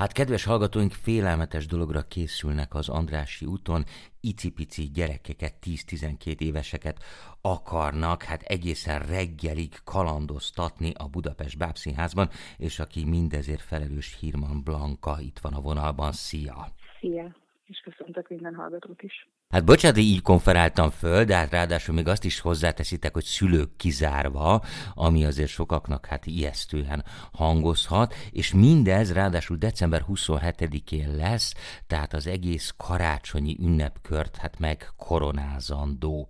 Hát kedves hallgatóink, félelmetes dologra készülnek az Andrási úton, icipici gyerekeket, 10-12 éveseket akarnak, hát egészen reggelig kalandoztatni a Budapest Bábszínházban, és aki mindezért felelős Hirman Blanka itt van a vonalban. Szia! Szia! És köszöntök minden hallgatót is. Hát bocsánat, így konferáltam föl, de hát ráadásul még azt is hozzáteszitek, hogy szülők kizárva, ami azért sokaknak hát ijesztően hangozhat, és mindez ráadásul december 27-én lesz, tehát az egész karácsonyi ünnepkört hát meg koronázandó.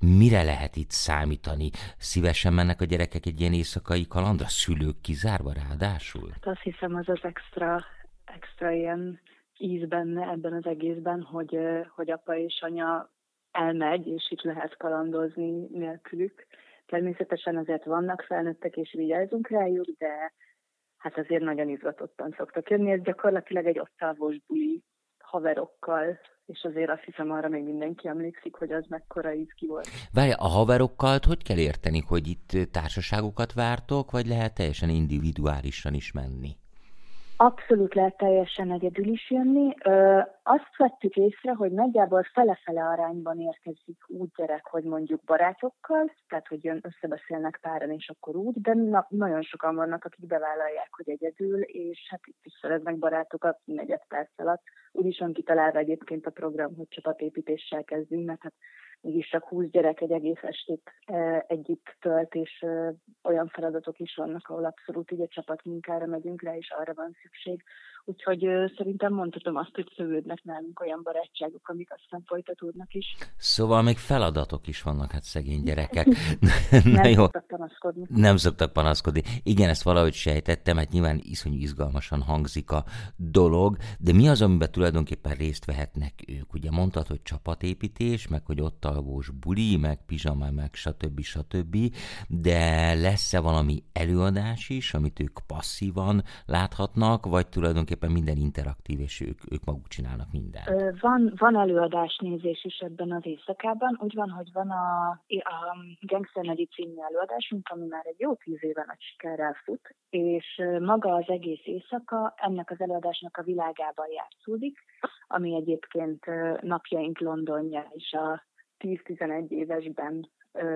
Mire lehet itt számítani? Szívesen mennek a gyerekek egy ilyen éjszakai kalandra, szülők kizárva ráadásul? Hát azt hiszem az az extra, extra ilyen íz benne ebben az egészben, hogy, hogy apa és anya elmegy, és itt lehet kalandozni nélkülük. Természetesen azért vannak felnőttek, és vigyázunk rájuk, de hát azért nagyon izgatottan szoktak jönni. Ez gyakorlatilag egy ottávos buli haverokkal, és azért azt hiszem arra még mindenki emlékszik, hogy az mekkora izgi volt. Várj, a haverokkal hogy kell érteni, hogy itt társaságokat vártok, vagy lehet teljesen individuálisan is menni? Abszolút lehet teljesen egyedül is jönni. Ö, azt vettük észre, hogy nagyjából fele-fele arányban érkezik úgy gyerek, hogy mondjuk barátokkal, tehát hogy jön, összebeszélnek páran, és akkor úgy, de na, nagyon sokan vannak, akik bevállalják, hogy egyedül, és hát itt is szereznek barátokat negyed perc alatt. Úgy is van kitalálva egyébként a program, hogy csapatépítéssel kezdünk, mert hát mégis csak 20 gyerek egy egész estét e, együtt tölt, és e, olyan feladatok is vannak, ahol abszolút így a csapatmunkára megyünk rá, és arra van szükség. Úgyhogy szerintem mondhatom azt, hogy szövődnek nálunk olyan barátságok, amik aztán folytatódnak is. Szóval még feladatok is vannak, hát szegény gyerekek. Nem jó. szoktak panaszkodni. Nem szoktak panaszkodni. Igen, ezt valahogy sejtettem, hát nyilván iszonyú izgalmasan hangzik a dolog, de mi az, amiben tulajdonképpen részt vehetnek ők? Ugye mondtad, hogy csapatépítés, meg hogy ott a alvós buli, meg pizsama, meg stb. stb. De lesz-e valami előadás is, amit ők passzívan láthatnak, vagy tulajdonképpen minden interaktív, és ők, ők maguk csinálnak mindent? Van, van előadás nézés is ebben az éjszakában. Úgy van, hogy van a, a Gangster Negi című előadásunk, ami már egy jó tíz éve nagy sikerrel fut, és maga az egész éjszaka ennek az előadásnak a világában játszódik, ami egyébként napjaink Londonja és a 10-11 évesben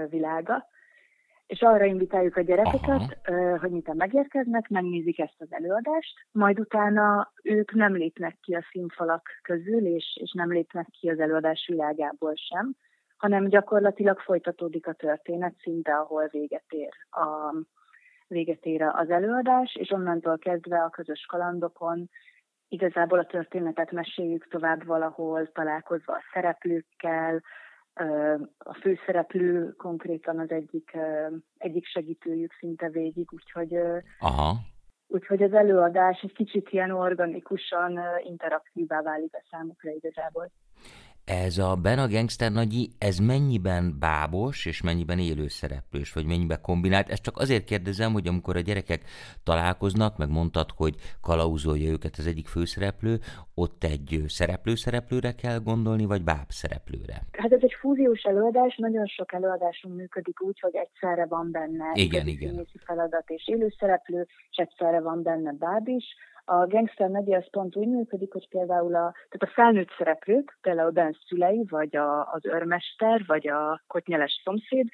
világa, és arra invitáljuk a gyerekeket, Aha. hogy miután megérkeznek, megnézik ezt az előadást, majd utána ők nem lépnek ki a színfalak közül, és, és nem lépnek ki az előadás világából sem, hanem gyakorlatilag folytatódik a történet szinte, ahol véget ér a, véget ér az előadás, és onnantól kezdve a közös kalandokon igazából a történetet meséljük tovább valahol, találkozva a szereplőkkel, a főszereplő konkrétan az egyik, egyik segítőjük szinte végig, úgyhogy, Aha. úgyhogy az előadás egy kicsit ilyen organikusan interaktívá válik a számukra igazából. Ez a Ben a Gangster Nagyi, ez mennyiben bábos, és mennyiben élőszereplős, vagy mennyiben kombinált? Ezt csak azért kérdezem, hogy amikor a gyerekek találkoznak, meg mondtad, hogy kalauzolja őket az egyik főszereplő, ott egy szereplő-szereplőre kell gondolni, vagy báb szereplőre? Hát ez egy fúziós előadás, nagyon sok előadásunk működik úgy, hogy egyszerre van benne igen, igen. feladat és élőszereplő, és egyszerre van benne báb is a gangster media az pont úgy működik, hogy például a, tehát a felnőtt szereplők, például Ben szülei, vagy a, az örmester, vagy a kotnyeles szomszéd,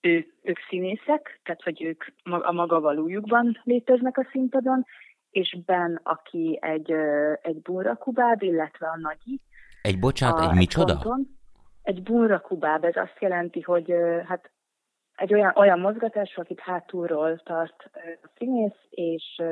ők, ők színészek, tehát hogy ők a maga valójukban léteznek a színpadon, és Ben, aki egy, egy bunrakubáb, illetve a nagyi. Egy bocsánat, a, egy micsoda? Ponton, egy bunrakubáb, ez azt jelenti, hogy hát egy olyan, olyan mozgatás, akit hátulról tart a színész, és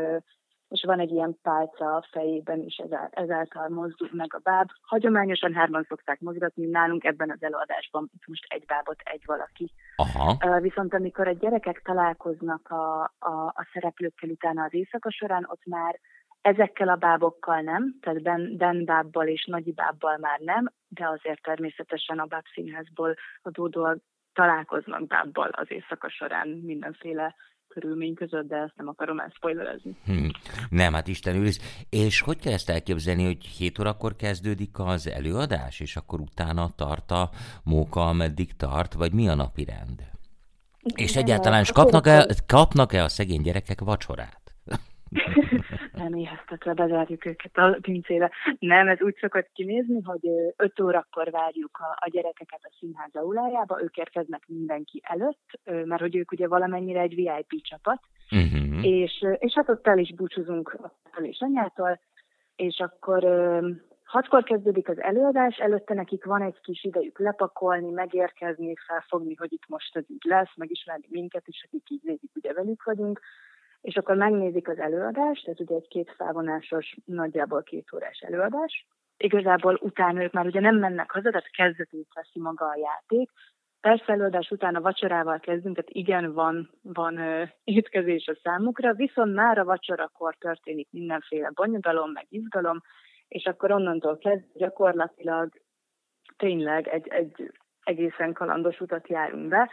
és van egy ilyen pálca a fejében is, ezáltal mozdul meg a báb. Hagyományosan hárman szokták mozgatni, nálunk ebben az előadásban itt most egy bábot, egy valaki. Aha. Viszont amikor a gyerekek találkoznak a, a, a szereplőkkel utána az éjszaka során, ott már ezekkel a bábokkal nem, tehát Ben, ben bábbal és Nagyi bábbal már nem, de azért természetesen a bábszínházból adódóan találkoznak bábbal az éjszaka során mindenféle körülmény között, de ezt nem akarom elspoilerezni. Hmm. Nem, hát Isten őriz. És hogy kell ezt elképzelni, hogy 7 órakor kezdődik az előadás, és akkor utána tart a móka, ameddig tart, vagy mi a napi rend? És egyáltalán is kapnak-e, kapnak-e a szegény gyerekek vacsorát? nem éheztetve bezárjuk őket a pincébe. Nem, ez úgy szokott kinézni, hogy 5 órakor várjuk a, a gyerekeket a színház aulájába, ők érkeznek mindenki előtt, mert hogy ők ugye valamennyire egy VIP csapat, uh-huh. és, és hát ott el is búcsúzunk a és anyától, és akkor Hatkor kezdődik az előadás, előtte nekik van egy kis idejük lepakolni, megérkezni, felfogni, hogy itt most ez így lesz, megismerni minket is, akik így nézik, ugye velük vagyunk, és akkor megnézik az előadást, ez ugye egy két felvonásos, nagyjából két órás előadás. Igazából utána ők már ugye nem mennek haza, tehát kezdetét veszi maga a játék. Persze előadás után a vacsorával kezdünk, tehát igen, van, van ö, étkezés a számukra, viszont már a vacsorakor történik mindenféle bonyodalom, meg izgalom, és akkor onnantól kezd gyakorlatilag tényleg egy, egy egészen kalandos utat járunk be.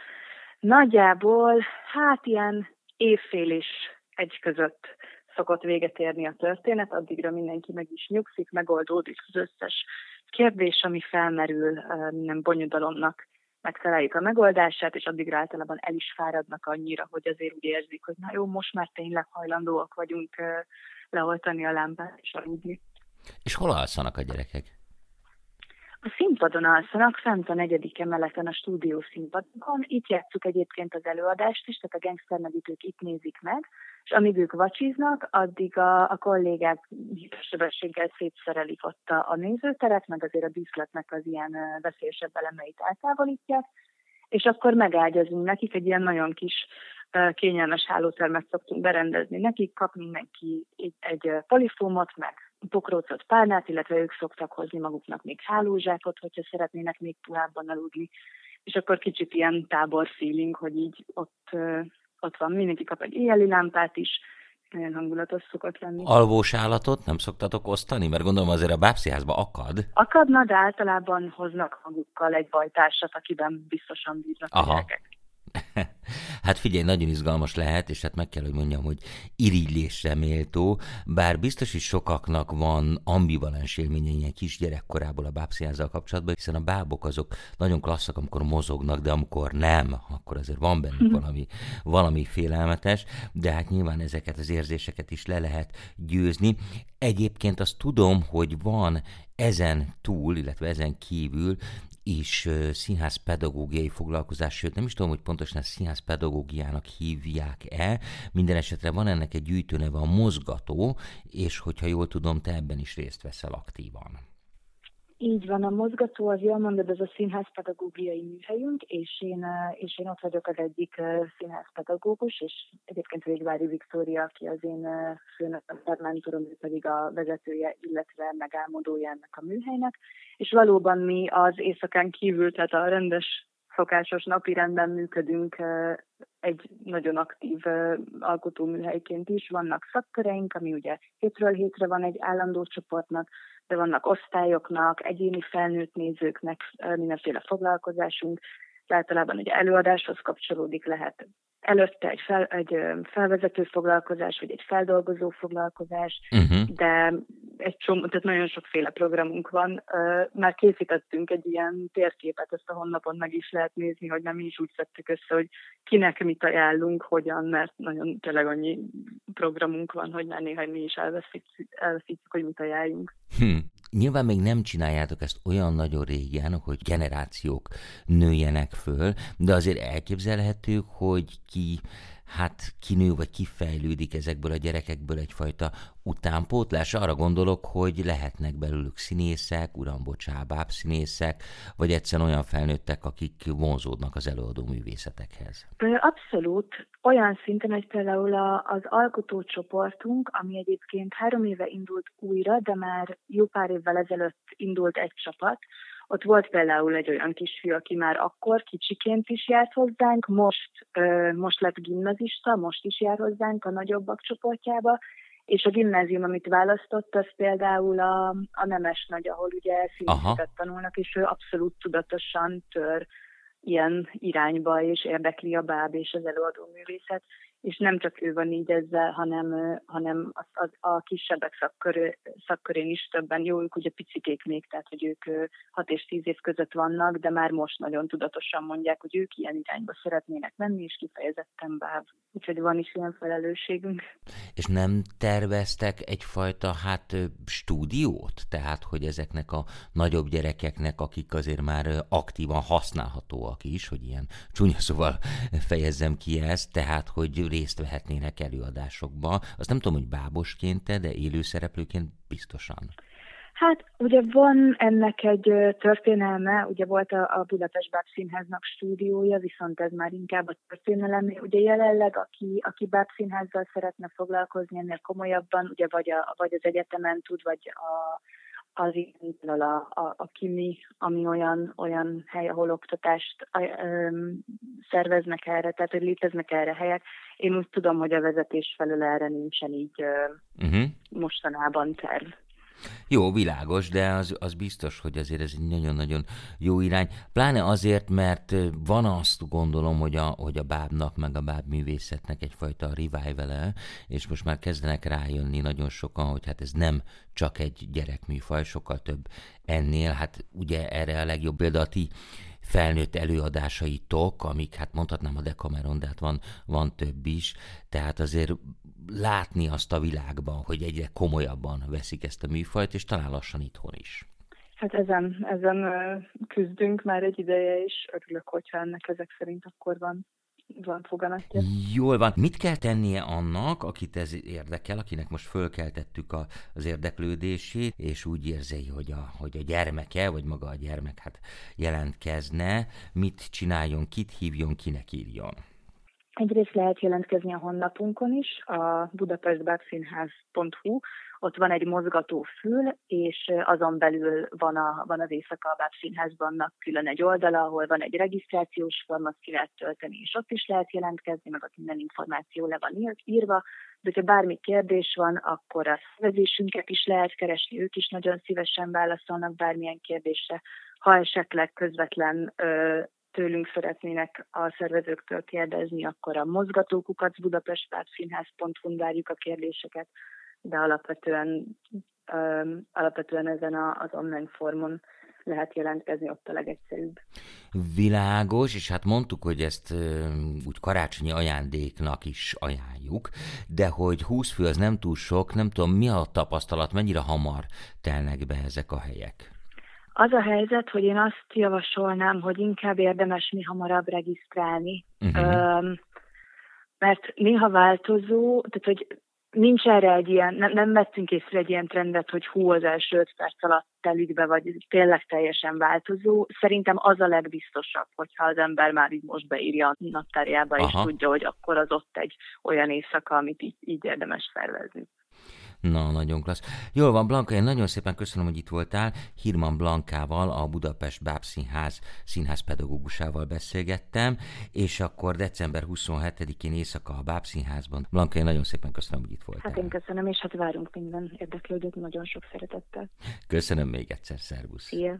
Nagyjából, hát ilyen évfél is egy között szokott véget érni a történet, addigra mindenki meg is nyugszik, megoldódik az összes kérdés, ami felmerül, minden bonyodalomnak megtaláljuk a megoldását, és addigra általában el is fáradnak annyira, hogy azért úgy érzik, hogy na jó, most már tényleg hajlandóak vagyunk leoltani a lámpát és aludni. És hol alszanak a gyerekek? A színpadon alszanak, fent a negyedik emeleten a stúdió színpadon. Itt játszuk egyébként az előadást is, tehát a gangstermedítők itt nézik meg, és amíg ők vacsiznak, addig a, a kollégák sebességgel szétszerelik ott a, a nézőteret, meg azért a díszletnek az ilyen veszélyesebb elemeit eltávolítják, és akkor megágyazunk nekik, egy ilyen nagyon kis kényelmes hálótermet szoktunk berendezni nekik, kap mindenki egy, egy polifómot, meg pokrócot, pálnát, illetve ők szoktak hozni maguknak még hálózsákot, hogyha szeretnének még puhábban aludni. És akkor kicsit ilyen tábor feeling, hogy így ott, ott van, mindenki kap egy éjjeli lámpát is, nagyon hangulatos szokott lenni. Alvós állatot nem szoktatok osztani? Mert gondolom azért a bábsziházba akad. Akadna, de általában hoznak magukkal egy bajtársat, akiben biztosan bíznak Aha. a gyerekek. Hát figyelj, nagyon izgalmas lehet, és hát meg kell, hogy mondjam, hogy irigylésre méltó, bár biztos, hogy sokaknak van ambivalens élménye ilyen kisgyerekkorából a bábszínházzal kapcsolatban, hiszen a bábok azok nagyon klasszak, amikor mozognak, de amikor nem, akkor azért van bennük mhm. valami, valami félelmetes, de hát nyilván ezeket az érzéseket is le lehet győzni. Egyébként azt tudom, hogy van ezen túl, illetve ezen kívül is színház pedagógiai foglalkozás, sőt nem is tudom, hogy pontosan ezt színház pedagógiának hívják-e. Minden esetre van ennek egy gyűjtőneve a mozgató, és hogyha jól tudom, te ebben is részt veszel aktívan. Így van, a mozgató, az jól mondod, ez a színházpedagógiai műhelyünk, és én, és én ott vagyok az egyik színházpedagógus, és egyébként Végvári Viktória, aki az én főnököm, mentorom, ő pedig a vezetője, illetve megálmodója ennek a műhelynek. És valóban mi az éjszakán kívül, tehát a rendes szokásos napi rendben működünk egy nagyon aktív alkotóműhelyként is. Vannak szakköreink, ami ugye hétről hétre van egy állandó csoportnak, de vannak osztályoknak, egyéni felnőtt nézőknek mindenféle foglalkozásunk, általában egy előadáshoz kapcsolódik, lehet előtte egy, fel, egy felvezető foglalkozás, vagy egy feldolgozó foglalkozás, uh-huh. de egy csomó, tehát nagyon sokféle programunk van. Már készítettünk egy ilyen térképet, ezt a honlapon meg is lehet nézni, hogy nem is úgy szedtük össze, hogy kinek mit ajánlunk, hogyan, mert nagyon tényleg annyi programunk van, hogy már néha mi is elveszítjük, elveszítjük hogy mit ajánljunk. Hm. Nyilván még nem csináljátok ezt olyan nagyon régen, hogy generációk nőjenek föl, de azért elképzelhető, hogy ki hát kinő vagy kifejlődik ezekből a gyerekekből egyfajta utánpótlás. Arra gondolok, hogy lehetnek belőlük színészek, uram, bocsá, színészek, vagy egyszerűen olyan felnőttek, akik vonzódnak az előadó művészetekhez. Abszolút. Olyan szinten, hogy például az alkotócsoportunk, ami egyébként három éve indult újra, de már jó pár évvel ezelőtt indult egy csapat, ott volt például egy olyan kisfiú, aki már akkor kicsiként is járt hozzánk, most, most lett gimnazista, most is jár hozzánk a nagyobbak csoportjába, és a gimnázium, amit választott, az például a, a Nemes Nagy, ahol ugye színészetet tanulnak, és ő abszolút tudatosan tör ilyen irányba, és érdekli a báb és az előadó művészet. És nem csak ő van így ezzel, hanem, hanem az, az, a kisebbek szakköré, szakkörén is többen, jó, ők ugye picikék még, tehát hogy ők 6 és 10 év között vannak, de már most nagyon tudatosan mondják, hogy ők ilyen irányba szeretnének menni, és kifejezetten báv. Úgyhogy van is ilyen felelősségünk. És nem terveztek egyfajta hát stúdiót? Tehát, hogy ezeknek a nagyobb gyerekeknek, akik azért már aktívan használhatóak is, hogy ilyen csúnya szóval fejezzem ki ezt, tehát, hogy részt vehetnének előadásokba. Azt nem tudom, hogy bábosként, de élőszereplőként biztosan. Hát ugye van ennek egy történelme, ugye volt a, a Budapest Báb Színháznak stúdiója, viszont ez már inkább a történelem. Ugye jelenleg, aki, aki Báb Színházzal szeretne foglalkozni ennél komolyabban, ugye vagy, a, vagy az egyetemen tud, vagy a, az például a, a, a KIMI, ami olyan, olyan hely, ahol oktatást ö, szerveznek erre, tehát hogy léteznek erre helyek. Én úgy tudom, hogy a vezetés felül erre nincsen így ö, uh-huh. mostanában terv. Jó, világos, de az, az biztos, hogy azért ez egy nagyon-nagyon jó irány. Pláne azért, mert van azt gondolom, hogy a, hogy a bábnak, meg a báb művészetnek egyfajta revival és most már kezdenek rájönni nagyon sokan, hogy hát ez nem csak egy gyerekműfaj, sokkal több ennél. Hát ugye erre a legjobb példa a ti felnőtt előadásaitok, amik hát mondhatnám a Decameron, de hát van, van több is, tehát azért látni azt a világban, hogy egyre komolyabban veszik ezt a műfajt, és talán lassan itthon is. Hát ezen, ezen küzdünk már egy ideje is. Örülök, hogyha ennek ezek szerint akkor van van foganatja. Jól van. Mit kell tennie annak, akit ez érdekel, akinek most fölkeltettük a, az érdeklődését, és úgy érzi, hogy a, hogy a gyermeke, vagy maga a gyermek hát jelentkezne, mit csináljon, kit hívjon, kinek írjon? Egyrészt lehet jelentkezni a honlapunkon is, a budapestbábszínház.hu, ott van egy mozgató fül, és azon belül van, a, van az Éjszaka Báb Színházban külön egy oldala, ahol van egy regisztrációs forma, azt ki lehet tölteni, és ott is lehet jelentkezni, meg ott minden információ le van írva, de ha bármi kérdés van, akkor a szervezésünket is lehet keresni, ők is nagyon szívesen válaszolnak bármilyen kérdésre. Ha esetleg közvetlen ö, tőlünk szeretnének a szervezőktől kérdezni, akkor a mozgatókukat budapestpártszínház.hu várjuk a kérdéseket, de alapvetően, um, alapvetően ezen a, az online formon lehet jelentkezni, ott a legegyszerűbb. Világos, és hát mondtuk, hogy ezt ö, úgy karácsonyi ajándéknak is ajánljuk, de hogy 20 fő az nem túl sok, nem tudom, mi a tapasztalat, mennyire hamar telnek be ezek a helyek? Az a helyzet, hogy én azt javasolnám, hogy inkább érdemes mi hamarabb regisztrálni. Uh-huh. mert néha változó, tehát hogy nincs erre egy ilyen, nem, nem vettünk észre egy ilyen trendet, hogy hú, az első öt perc alatt telik be, vagy tényleg teljesen változó. Szerintem az a legbiztosabb, hogyha az ember már így most beírja a naptárjába, Aha. és tudja, hogy akkor az ott egy olyan éjszaka, amit így, így érdemes szervezni. Na, nagyon klassz. Jól van, Blanka, én nagyon szépen köszönöm, hogy itt voltál. Hirman Blankával, a Budapest Bábszínház színházpedagógusával beszélgettem, és akkor december 27-én éjszaka a Bábszínházban. Blanka, én nagyon szépen köszönöm, hogy itt voltál. Hát én köszönöm, és hát várunk minden érdeklődőt nagyon sok szeretettel. Köszönöm még egyszer, szervusz. Szia.